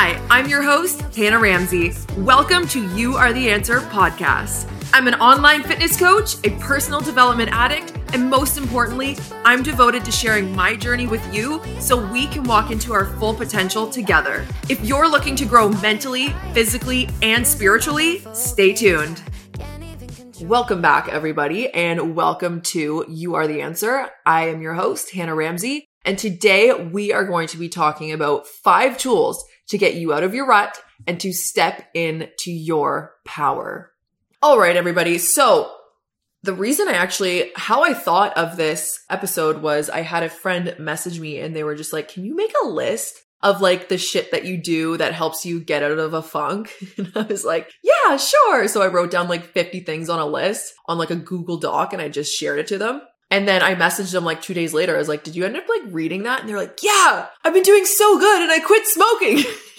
Hi, I'm your host, Hannah Ramsay. Welcome to You Are the Answer podcast. I'm an online fitness coach, a personal development addict, and most importantly, I'm devoted to sharing my journey with you so we can walk into our full potential together. If you're looking to grow mentally, physically, and spiritually, stay tuned. Welcome back, everybody, and welcome to You Are the Answer. I am your host, Hannah Ramsay, and today we are going to be talking about five tools to get you out of your rut and to step into your power. All right, everybody. So the reason I actually, how I thought of this episode was I had a friend message me and they were just like, can you make a list of like the shit that you do that helps you get out of a funk? And I was like, yeah, sure. So I wrote down like 50 things on a list on like a Google Doc and I just shared it to them. And then I messaged them like two days later. I was like, did you end up like reading that? And they're like, yeah, I've been doing so good and I quit smoking.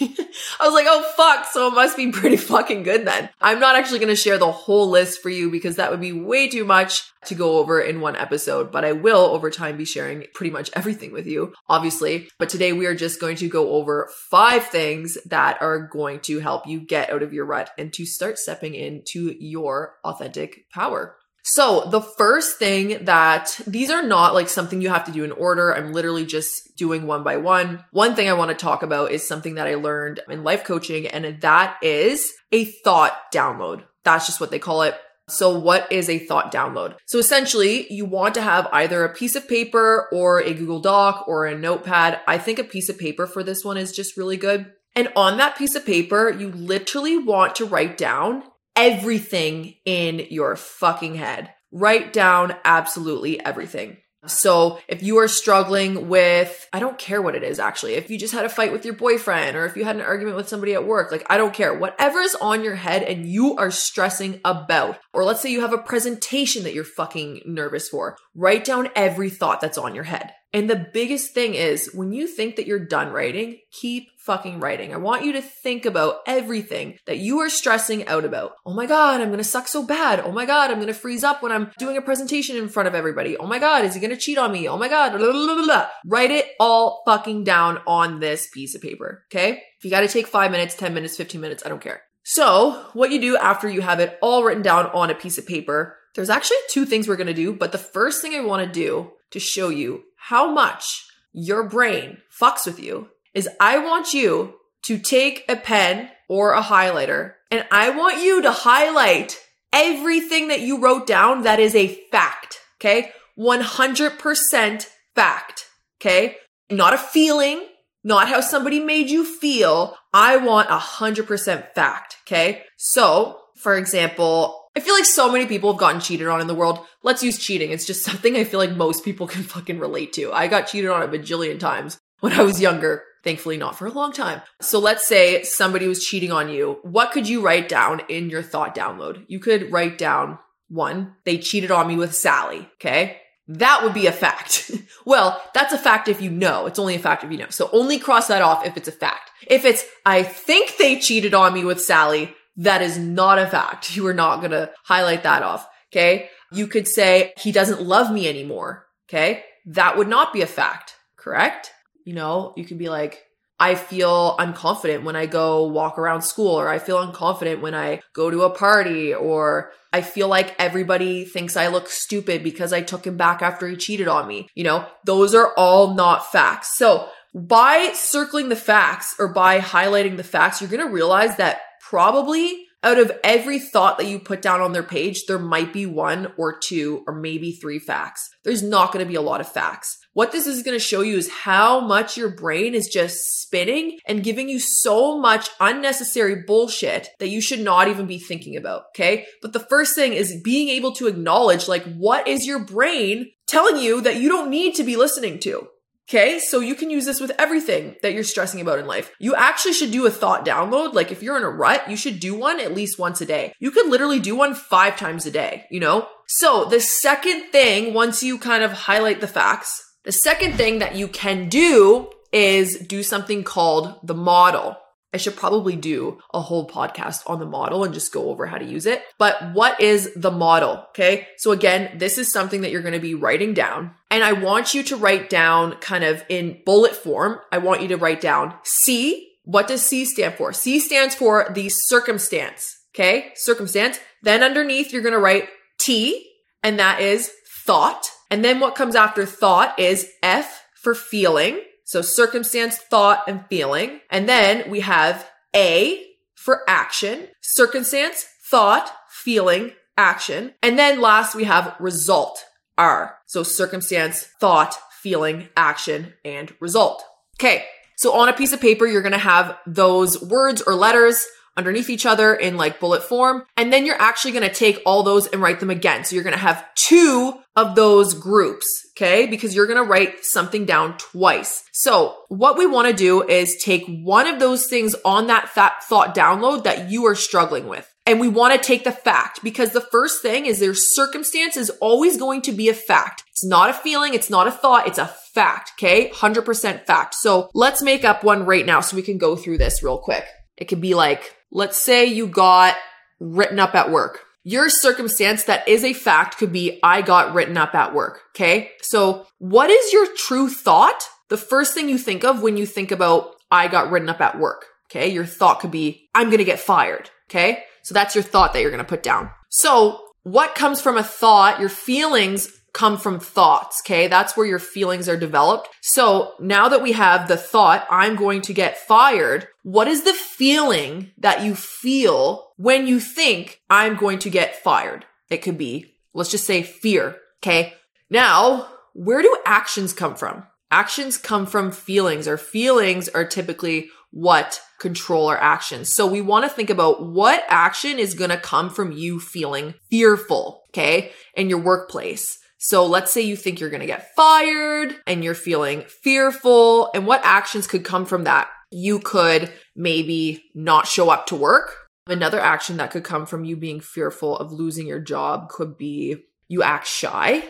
I was like, oh fuck. So it must be pretty fucking good then. I'm not actually going to share the whole list for you because that would be way too much to go over in one episode, but I will over time be sharing pretty much everything with you, obviously. But today we are just going to go over five things that are going to help you get out of your rut and to start stepping into your authentic power. So the first thing that these are not like something you have to do in order. I'm literally just doing one by one. One thing I want to talk about is something that I learned in life coaching and that is a thought download. That's just what they call it. So what is a thought download? So essentially you want to have either a piece of paper or a Google Doc or a notepad. I think a piece of paper for this one is just really good. And on that piece of paper, you literally want to write down everything in your fucking head. Write down absolutely everything. So if you are struggling with, I don't care what it is actually, if you just had a fight with your boyfriend or if you had an argument with somebody at work, like I don't care, whatever is on your head and you are stressing about, or let's say you have a presentation that you're fucking nervous for, write down every thought that's on your head. And the biggest thing is when you think that you're done writing, keep fucking writing. I want you to think about everything that you are stressing out about. Oh my God, I'm going to suck so bad. Oh my God, I'm going to freeze up when I'm doing a presentation in front of everybody. Oh my God, is he going to cheat on me? Oh my God, blah, blah, blah, write it all fucking down on this piece of paper. Okay. If you got to take five minutes, 10 minutes, 15 minutes, I don't care. So what you do after you have it all written down on a piece of paper, there's actually two things we're going to do, but the first thing I want to do to show you how much your brain fucks with you is I want you to take a pen or a highlighter and I want you to highlight everything that you wrote down that is a fact. Okay. 100% fact. Okay. Not a feeling, not how somebody made you feel. I want a hundred percent fact. Okay. So for example, I feel like so many people have gotten cheated on in the world. Let's use cheating. It's just something I feel like most people can fucking relate to. I got cheated on a bajillion times when I was younger. Thankfully, not for a long time. So let's say somebody was cheating on you. What could you write down in your thought download? You could write down one, they cheated on me with Sally. Okay. That would be a fact. well, that's a fact if you know. It's only a fact if you know. So only cross that off if it's a fact. If it's, I think they cheated on me with Sally, that is not a fact. You are not going to highlight that off. Okay. You could say he doesn't love me anymore. Okay. That would not be a fact. Correct. You know, you could be like, I feel unconfident when I go walk around school, or I feel unconfident when I go to a party, or I feel like everybody thinks I look stupid because I took him back after he cheated on me. You know, those are all not facts. So by circling the facts or by highlighting the facts, you're going to realize that probably out of every thought that you put down on their page, there might be one or two or maybe three facts. There's not going to be a lot of facts. What this is going to show you is how much your brain is just spinning and giving you so much unnecessary bullshit that you should not even be thinking about. Okay. But the first thing is being able to acknowledge like, what is your brain telling you that you don't need to be listening to? Okay, so you can use this with everything that you're stressing about in life. You actually should do a thought download. Like if you're in a rut, you should do one at least once a day. You could literally do one five times a day, you know? So the second thing, once you kind of highlight the facts, the second thing that you can do is do something called the model. I should probably do a whole podcast on the model and just go over how to use it. But what is the model? Okay. So again, this is something that you're going to be writing down. And I want you to write down kind of in bullet form. I want you to write down C, What does C stand for? C stands for the circumstance. Okay. Circumstance. Then underneath, you're going to write T and that is thought. And then what comes after thought is F for feeling. So circumstance, thought, and feeling. And then we have A for action, circumstance, thought, feeling, action. And then last we have result, R. So circumstance, thought, feeling, action, and result. Okay. So on a piece of paper, you're going to have those words or letters underneath each other in like bullet form. And then you're actually going to take all those and write them again. So you're going to have two of those groups. Okay. Because you're going to write something down twice. So what we want to do is take one of those things on that thought download that you are struggling with. And we want to take the fact because the first thing is their circumstance is always going to be a fact. It's not a feeling. It's not a thought. It's a fact. Okay. 100% fact. So let's make up one right now so we can go through this real quick. It could be like, let's say you got written up at work. Your circumstance that is a fact could be, I got written up at work. Okay. So what is your true thought? The first thing you think of when you think about, I got written up at work. Okay. Your thought could be, I'm going to get fired. Okay. So that's your thought that you're going to put down. So what comes from a thought, your feelings come from thoughts. Okay. That's where your feelings are developed. So now that we have the thought, I'm going to get fired. What is the feeling that you feel when you think I'm going to get fired? It could be, let's just say fear. Okay. Now, where do actions come from? Actions come from feelings or feelings are typically what control our actions. So we want to think about what action is going to come from you feeling fearful, okay, in your workplace. So let's say you think you're going to get fired and you're feeling fearful and what actions could come from that? You could maybe not show up to work. Another action that could come from you being fearful of losing your job could be you act shy,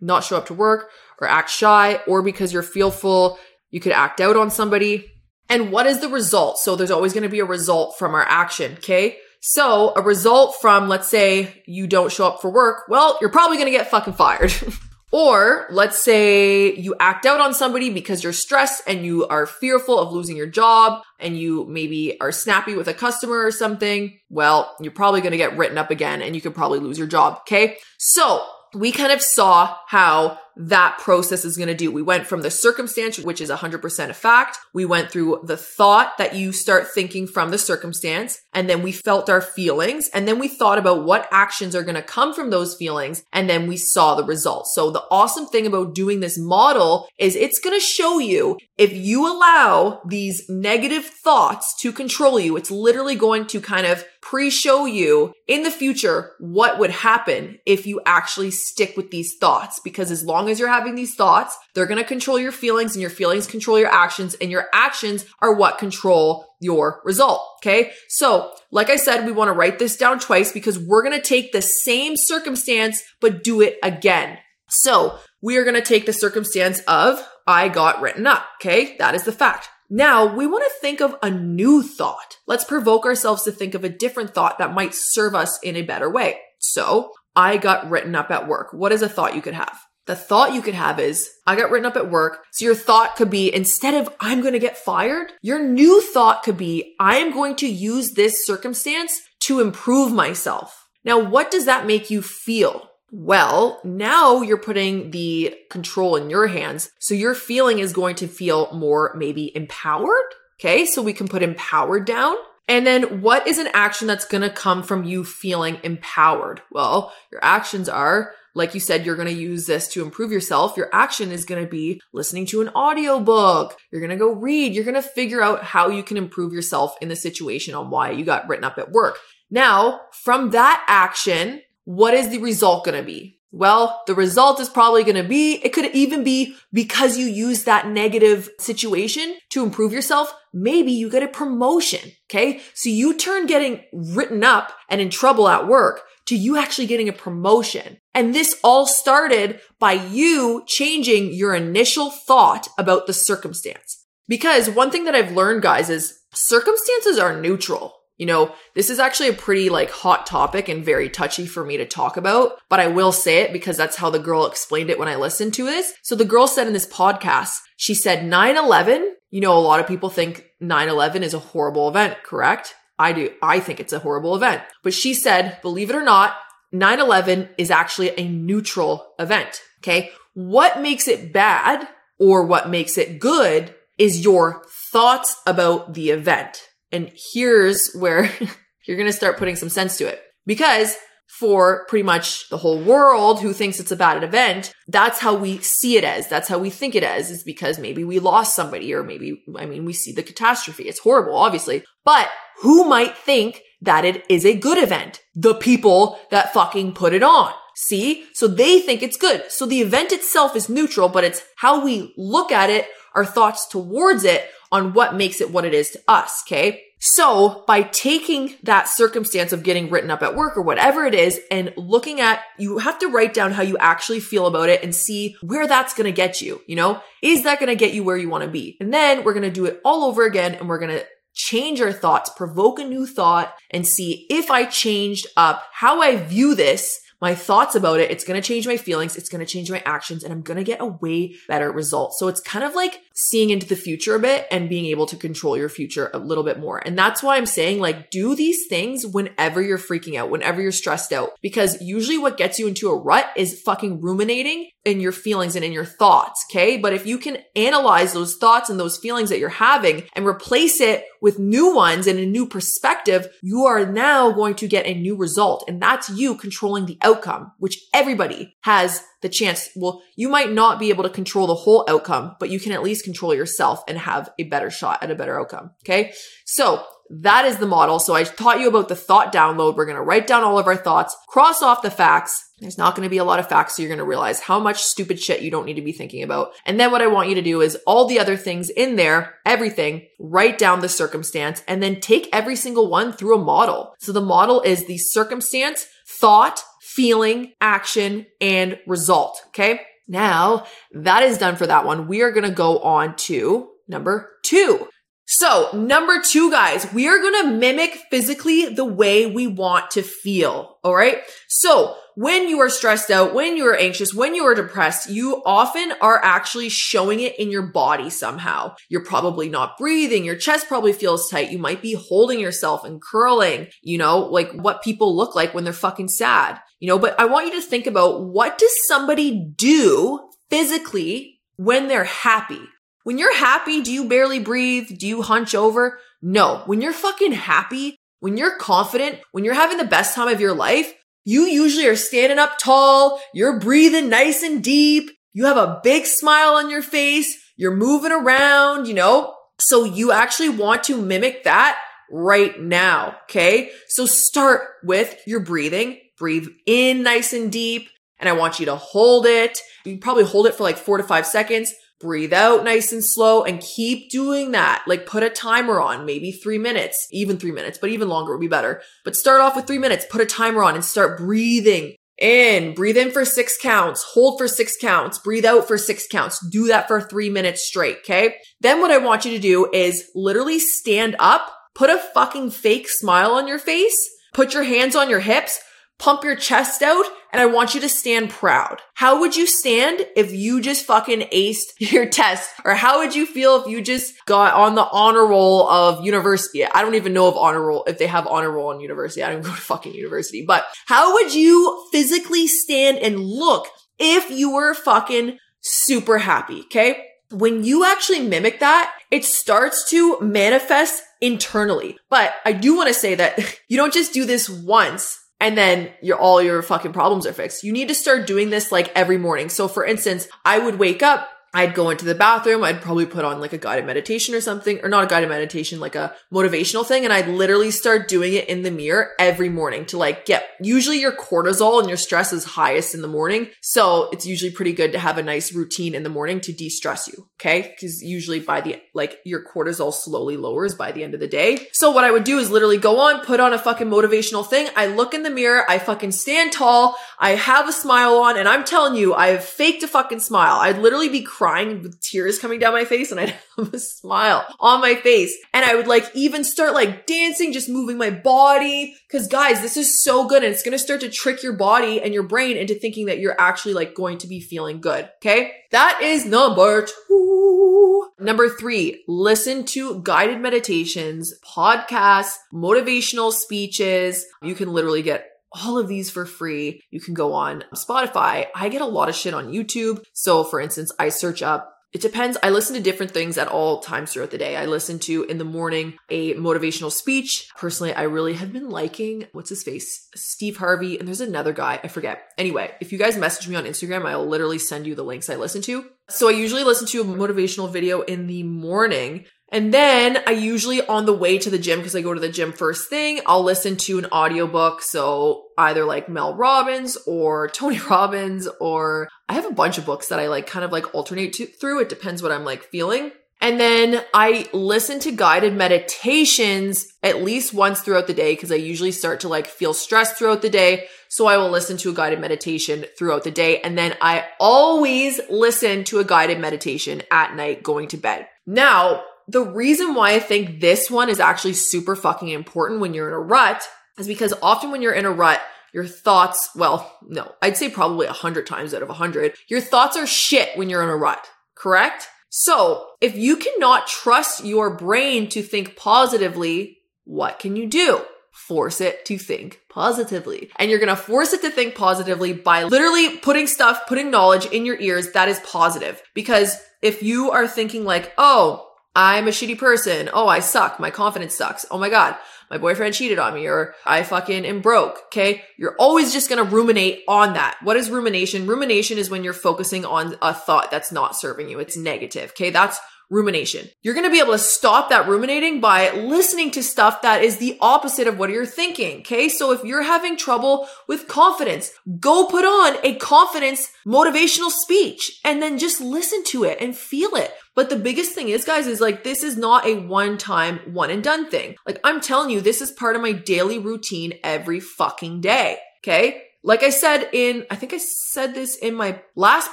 not show up to work or act shy, or because you're fearful, you could act out on somebody. And what is the result? So there's always going to be a result from our action. Okay. So a result from, let's say you don't show up for work. Well, you're probably going to get fucking fired. or let's say you act out on somebody because you're stressed and you are fearful of losing your job and you maybe are snappy with a customer or something. Well, you're probably going to get written up again and you could probably lose your job. Okay. So we kind of saw how that process is going to do. We went from the circumstance, which is 100% a fact. We went through the thought that you start thinking from the circumstance. And then we felt our feelings. And then we thought about what actions are going to come from those feelings. And then we saw the results. So the awesome thing about doing this model is it's going to show you if you allow these negative thoughts to control you, it's literally going to kind of pre-show you in the future what would happen if you actually stick with these thoughts. Because as long as you're having these thoughts, they're going to control your feelings and your feelings control your actions and your actions are what control your result. Okay. So like I said, we want to write this down twice because we're going to take the same circumstance, but do it again. So we are going to take the circumstance of I got written up. Okay. That is the fact. Now we want to think of a new thought. Let's provoke ourselves to think of a different thought that might serve us in a better way. So I got written up at work. What is a thought you could have? The thought you could have is, I got written up at work. So your thought could be, instead of I'm going to get fired, your new thought could be, I am going to use this circumstance to improve myself. Now, what does that make you feel? Well, now you're putting the control in your hands. So your feeling is going to feel more maybe empowered. Okay. So we can put empowered down. And then what is an action that's going to come from you feeling empowered? Well, your actions are like you said, you're going to use this to improve yourself. Your action is going to be listening to an audiobook. You're going to go read. You're going to figure out how you can improve yourself in the situation on why you got written up at work. Now, from that action, what is the result going to be? Well, the result is probably going to be, it could even be because you use that negative situation to improve yourself. Maybe you get a promotion. Okay. So you turn getting written up and in trouble at work to you actually getting a promotion. And this all started by you changing your initial thought about the circumstance. Because one thing that I've learned, guys, is circumstances are neutral. You know, this is actually a pretty like hot topic and very touchy for me to talk about, but I will say it because that's how the girl explained it when I listened to this. So the girl said in this podcast, she said 9-11 You know, a lot of people think 9-11 is a horrible event, correct? I do. I think it's a horrible event. But she said, believe it or not, 9-11 is actually a neutral event. Okay. What makes it bad or what makes it good is your thoughts about the event. And here's where you're going to start putting some sense to it because for pretty much the whole world who thinks it's a bad event, that's how we see it as. That's how we think it as is because maybe we lost somebody or maybe, I mean, we see the catastrophe. It's horrible, obviously, but who might think that it is a good event? The people that fucking put it on. See? So they think it's good. So the event itself is neutral, but it's how we look at it, our thoughts towards it on what makes it what it is to us. Okay. So by taking that circumstance of getting written up at work or whatever it is and looking at, you have to write down how you actually feel about it and see where that's going to get you. You know, is that going to get you where you want to be? And then we're going to do it all over again and we're going to change our thoughts, provoke a new thought and see if I changed up how I view this my thoughts about it, it's going to change my feelings. It's going to change my actions and I'm going to get a way better result. So it's kind of like seeing into the future a bit and being able to control your future a little bit more. And that's why I'm saying like do these things whenever you're freaking out, whenever you're stressed out, because usually what gets you into a rut is fucking ruminating in your feelings and in your thoughts. Okay. But if you can analyze those thoughts and those feelings that you're having and replace it with new ones and a new perspective, you are now going to get a new result. And that's you controlling the outcome, which everybody has the chance. Well, you might not be able to control the whole outcome, but you can at least control yourself and have a better shot at a better outcome. Okay. So that is the model. So I taught you about the thought download. We're going to write down all of our thoughts, cross off the facts. There's not going to be a lot of facts. So you're going to realize how much stupid shit you don't need to be thinking about. And then what I want you to do is all the other things in there, everything, write down the circumstance and then take every single one through a model. So the model is the circumstance, thought, feeling, action, and result. Okay. Now that is done for that one. We are going to go on to number two. So number two, guys, we are going to mimic physically the way we want to feel. All right. So when you are stressed out, when you are anxious, when you are depressed, you often are actually showing it in your body somehow. You're probably not breathing. Your chest probably feels tight. You might be holding yourself and curling, you know, like what people look like when they're fucking sad, you know, but I want you to think about what does somebody do physically when they're happy? When you're happy, do you barely breathe? Do you hunch over? No. When you're fucking happy, when you're confident, when you're having the best time of your life, you usually are standing up tall. You're breathing nice and deep. You have a big smile on your face. You're moving around, you know? So you actually want to mimic that right now. Okay. So start with your breathing. Breathe in nice and deep. And I want you to hold it. You probably hold it for like four to five seconds breathe out nice and slow and keep doing that. Like put a timer on, maybe three minutes, even three minutes, but even longer would be better. But start off with three minutes, put a timer on and start breathing in. Breathe in for six counts, hold for six counts, breathe out for six counts. Do that for three minutes straight. Okay. Then what I want you to do is literally stand up, put a fucking fake smile on your face, put your hands on your hips, pump your chest out and I want you to stand proud. How would you stand if you just fucking aced your test? Or how would you feel if you just got on the honor roll of university? I don't even know if honor roll, if they have honor roll in university. I don't go to fucking university, but how would you physically stand and look if you were fucking super happy? Okay. When you actually mimic that, it starts to manifest internally. But I do want to say that you don't just do this once and then your all your fucking problems are fixed. You need to start doing this like every morning. So for instance, I would wake up I'd go into the bathroom. I'd probably put on like a guided meditation or something, or not a guided meditation, like a motivational thing. And I'd literally start doing it in the mirror every morning to like get, usually your cortisol and your stress is highest in the morning. So it's usually pretty good to have a nice routine in the morning to de-stress you. Okay. Cause usually by the, like your cortisol slowly lowers by the end of the day. So what I would do is literally go on, put on a fucking motivational thing. I look in the mirror. I fucking stand tall. I have a smile on and I'm telling you, I have faked a fucking smile. I'd literally be crying with tears coming down my face and I'd have a smile on my face. And I would like even start like dancing, just moving my body. Cause guys, this is so good. And it's going to start to trick your body and your brain into thinking that you're actually like going to be feeling good. Okay. That is number two. Number three, listen to guided meditations, podcasts, motivational speeches. You can literally get all of these for free. You can go on Spotify. I get a lot of shit on YouTube. So for instance, I search up it depends. I listen to different things at all times throughout the day. I listen to in the morning a motivational speech. Personally, I really have been liking what's his face? Steve Harvey. And there's another guy. I forget. Anyway, if you guys message me on Instagram, I'll literally send you the links I listen to. So I usually listen to a motivational video in the morning. And then I usually on the way to the gym, because I go to the gym first thing, I'll listen to an audiobook. So either like Mel Robbins or Tony Robbins, or I have a bunch of books that I like kind of like alternate to, through. It depends what I'm like feeling. And then I listen to guided meditations at least once throughout the day because I usually start to like feel stressed throughout the day. So I will listen to a guided meditation throughout the day. And then I always listen to a guided meditation at night going to bed. Now, the reason why I think this one is actually super fucking important when you're in a rut is because often when you're in a rut, your thoughts, well, no, I'd say probably a hundred times out of a hundred, your thoughts are shit when you're in a rut, correct? So if you cannot trust your brain to think positively, what can you do? Force it to think positively. And you're to force it to think positively by literally putting stuff, putting knowledge in your ears that is positive. Because if you are thinking like, oh, I'm a shitty person. Oh, I suck. My confidence sucks. Oh my God. My boyfriend cheated on me or I fucking am broke. Okay. You're always just going to ruminate on that. What is rumination? Rumination is when you're focusing on a thought that's not serving you. It's negative. Okay. That's rumination. You're going to be able to stop that ruminating by listening to stuff that is the opposite of what you're thinking. Okay. So if you're having trouble with confidence, go put on a confidence motivational speech and then just listen to it and feel it. But the biggest thing is, guys, is like, this is not a one time, one and done thing. Like, I'm telling you, this is part of my daily routine every fucking day. Okay. Like I said in, I think I said this in my last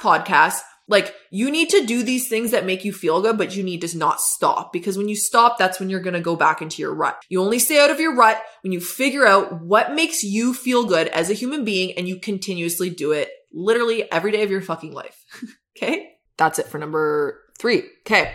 podcast, like you need to do these things that make you feel good, but you need to not stop because when you stop, that's when you're going to go back into your rut. You only stay out of your rut when you figure out what makes you feel good as a human being and you continuously do it literally every day of your fucking life. okay. That's it for number three. Okay.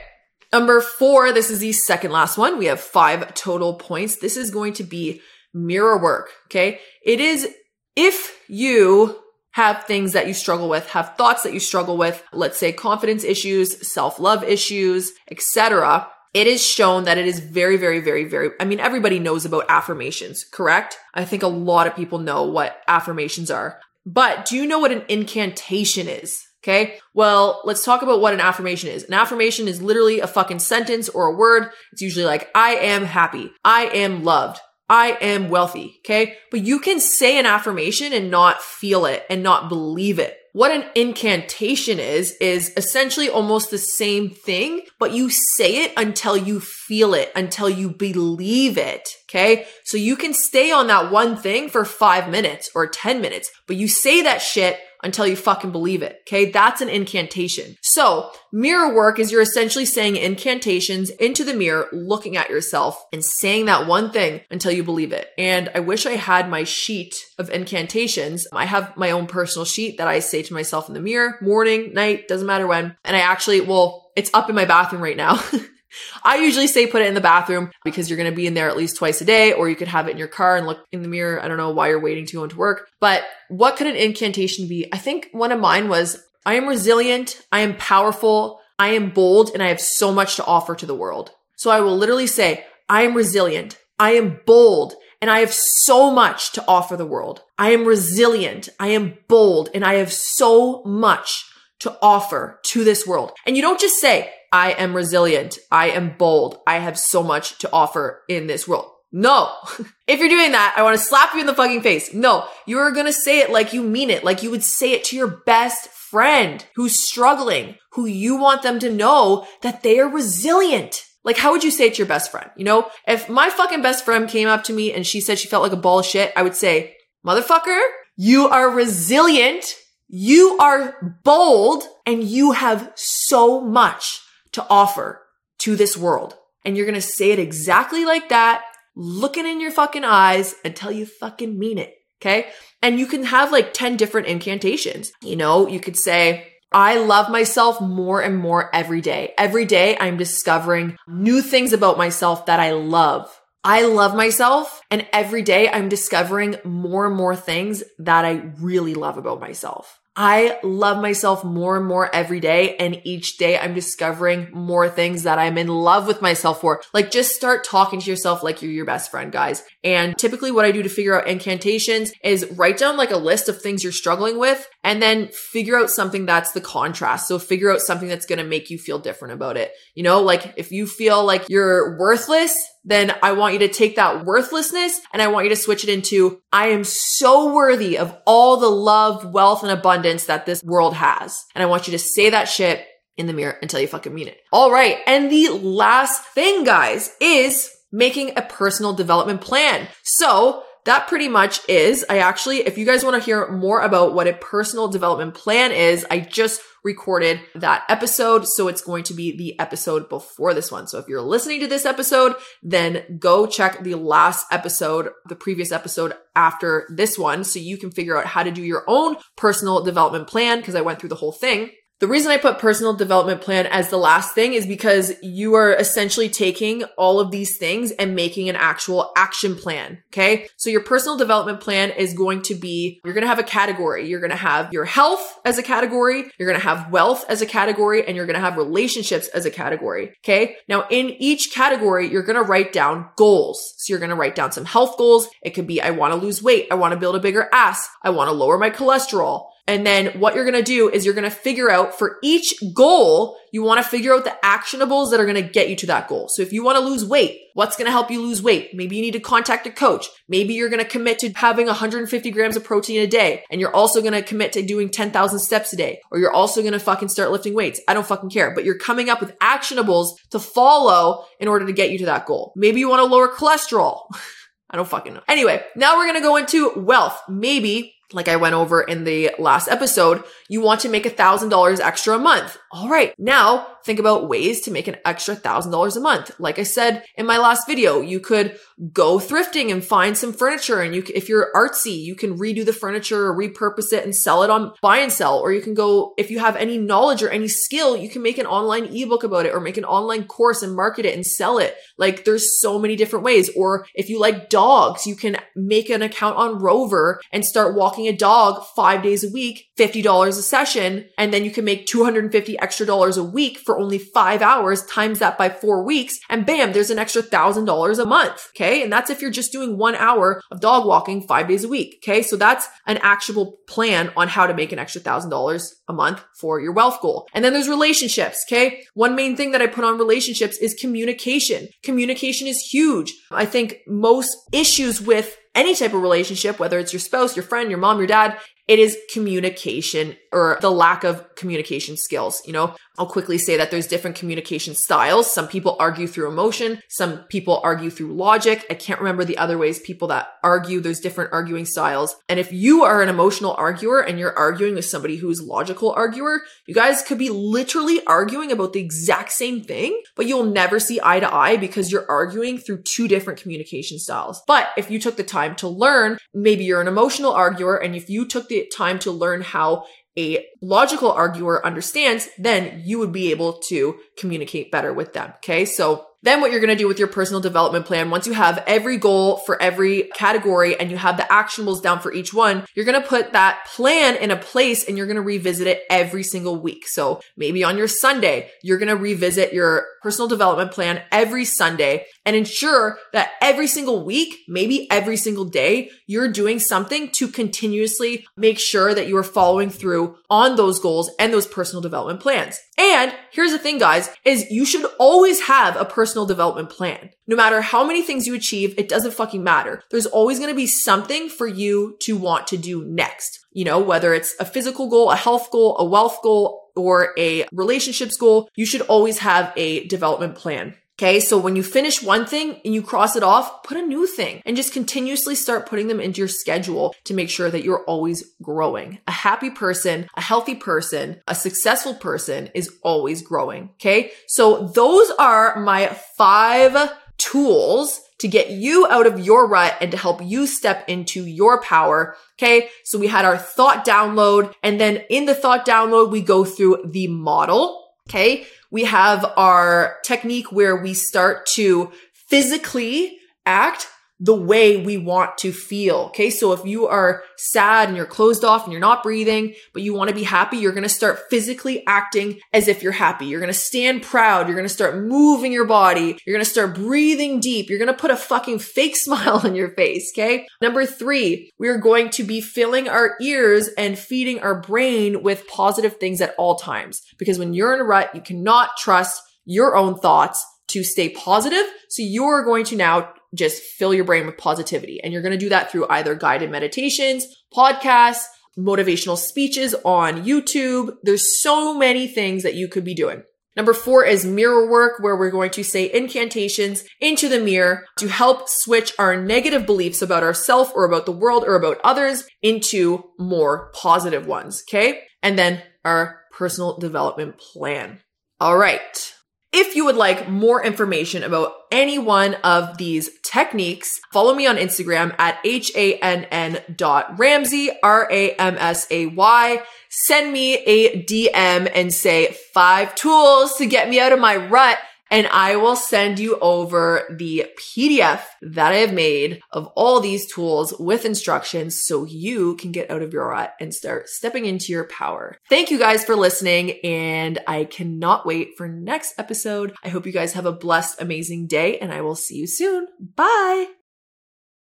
Number four, this is the second last one. We have five total points. This is going to be mirror work. Okay. It is if you have things that you struggle with, have thoughts that you struggle with, let's say confidence issues, self-love issues, etc. It is shown that it is very, very, very, very, I mean, everybody knows about affirmations, correct? I think a lot of people know what affirmations are. But do you know what an incantation is? Okay. Well, let's talk about what an affirmation is. An affirmation is literally a fucking sentence or a word. It's usually like, I am happy. I am loved. I am wealthy. Okay. But you can say an affirmation and not feel it and not believe it. What an incantation is, is essentially almost the same thing, but you say it until you feel it, until you believe it. Okay. So you can stay on that one thing for five minutes or 10 minutes, but you say that shit until you fucking believe it. Okay. That's an incantation. So mirror work is you're essentially saying incantations into the mirror, looking at yourself and saying that one thing until you believe it. And I wish I had my sheet of incantations. I have my own personal sheet that I say to myself in the mirror, morning, night, doesn't matter when. And I actually, well, it's up in my bathroom right now. I usually say put it in the bathroom because you're going to be in there at least twice a day, or you could have it in your car and look in the mirror. I don't know why you're waiting to go into work, but what could an incantation be? I think one of mine was I am resilient. I am powerful. I am bold and I have so much to offer to the world. So I will literally say, I am resilient. I am bold and I have so much to offer the world. I am resilient. I am bold and I have so much to offer to this world. And you don't just say, I am resilient. I am bold. I have so much to offer in this world. No. if you're doing that, I want to slap you in the fucking face. No, you're going to say it like you mean it, like you would say it to your best friend who's struggling, who you want them to know that they are resilient. Like, how would you say it to your best friend? You know, if my fucking best friend came up to me and she said she felt like a ball of shit, I would say, motherfucker, you are resilient. You are bold and you have so much to offer to this world. And you're going to say it exactly like that, looking in your fucking eyes until you fucking mean it. Okay. And you can have like 10 different incantations. You know, you could say, I love myself more and more every day. Every day I'm discovering new things about myself that I love. I love myself and every day I'm discovering more and more things that I really love about myself. I love myself more and more every day. And each day I'm discovering more things that I'm in love with myself for. Like just start talking to yourself like you're your best friend, guys. And typically what I do to figure out incantations is write down like a list of things you're struggling with and then figure out something that's the contrast. So figure out something that's going to make you feel different about it. You know, like if you feel like you're worthless, then I want you to take that worthlessness and I want you to switch it into, I am so worthy of all the love, wealth, and abundance that this world has. And I want you to say that shit in the mirror until you fucking mean it. All right. And the last thing, guys, is making a personal development plan. So that pretty much is, I actually, if you guys want to hear more about what a personal development plan is, I just recorded that episode. So it's going to be the episode before this one. So if you're listening to this episode, then go check the last episode, the previous episode after this one. So you can figure out how to do your own personal development plan because I went through the whole thing. The reason I put personal development plan as the last thing is because you are essentially taking all of these things and making an actual action plan. Okay. So your personal development plan is going to be, you're going to have a category. You're going to have your health as a category. You're going to have wealth as a category and you're going to have relationships as a category. Okay. Now in each category, you're going to write down goals. So you're going to write down some health goals. It could be, I want to lose weight. I want to build a bigger ass. I want to lower my cholesterol. And then what you're going to do is you're going to figure out for each goal, you want to figure out the actionables that are going to get you to that goal. So if you want to lose weight, what's going to help you lose weight? Maybe you need to contact a coach. Maybe you're going to commit to having 150 grams of protein a day. And you're also going to commit to doing 10,000 steps a day. Or you're also going to fucking start lifting weights. I don't fucking care, but you're coming up with actionables to follow in order to get you to that goal. Maybe you want to lower cholesterol. I don't fucking know. Anyway, now we're going to go into wealth. Maybe like I went over in the last episode, you want to make a thousand dollars extra a month. All right. Now think about ways to make an extra thousand dollars a month. Like I said in my last video, you could go thrifting and find some furniture. And you, if you're artsy, you can redo the furniture or repurpose it and sell it on buy and sell. Or you can go, if you have any knowledge or any skill, you can make an online ebook about it or make an online course and market it and sell it. Like there's so many different ways. Or if you like dogs, you can make an account on Rover and start walking a dog five days a week, $50 a session. And then you can make 250 extra dollars a week for only five hours times that by four weeks. And bam, there's an extra thousand dollars a month. Okay. And that's if you're just doing one hour of dog walking five days a week. Okay. So that's an actual plan on how to make an extra thousand dollars a month for your wealth goal. And then there's relationships. Okay. One main thing that I put on relationships is communication. Communication is huge. I think most issues with any type of relationship, whether it's your spouse, your friend, your mom, your dad, it is communication or the lack of communication skills. You know, I'll quickly say that there's different communication styles. Some people argue through emotion. Some people argue through logic. I can't remember the other ways people that argue. There's different arguing styles. And if you are an emotional arguer and you're arguing with somebody who's logical arguer, you guys could be literally arguing about the exact same thing, but you'll never see eye to eye because you're arguing through two different communication styles. But if you took the time to learn, maybe you're an emotional arguer and if you took the time to learn how a logical arguer understands, then you would be able to communicate better with them. Okay. So then what you're going to do with your personal development plan, once you have every goal for every category and you have the actionables down for each one, you're going to put that plan in a place and you're going to revisit it every single week. So maybe on your Sunday, you're going to revisit your personal development plan every Sunday and ensure that every single week, maybe every single day, you're doing something to continuously make sure that you are following through on those goals and those personal development plans. And here's the thing, guys, is you should always have a personal development plan. No matter how many things you achieve, it doesn't fucking matter. There's always going to be something for you to want to do next. You know, whether it's a physical goal, a health goal, a wealth goal, or a relationships goal, you should always have a development plan. Okay. So when you finish one thing and you cross it off, put a new thing and just continuously start putting them into your schedule to make sure that you're always growing. A happy person, a healthy person, a successful person is always growing. Okay. So those are my five tools to get you out of your rut and to help you step into your power. Okay. So we had our thought download and then in the thought download, we go through the model. Okay. We have our technique where we start to physically act the way we want to feel. Okay. So if you are sad and you're closed off and you're not breathing, but you want to be happy, you're going to start physically acting as if you're happy. You're going to stand proud. You're going to start moving your body. You're going to start breathing deep. You're going to put a fucking fake smile on your face. Okay. Number three, we're going to be filling our ears and feeding our brain with positive things at all times. Because when you're in a rut, you cannot trust your own thoughts to stay positive. So you're going to now just fill your brain with positivity. And you're going to do that through either guided meditations, podcasts, motivational speeches on YouTube. There's so many things that you could be doing. Number four is mirror work, where we're going to say incantations into the mirror to help switch our negative beliefs about ourselves or about the world or about others into more positive ones. Okay. And then our personal development plan. All right. If you would like more information about any one of these techniques, follow me on Instagram at H-A-N-N dot Ramsay, R-A-M-S-A-Y. Send me a DM and say five tools to get me out of my rut and I will send you over the PDF that I have made of all these tools with instructions so you can get out of your rut and start stepping into your power. Thank you guys for listening and I cannot wait for next episode. I hope you guys have a blessed, amazing day and I will see you soon. Bye.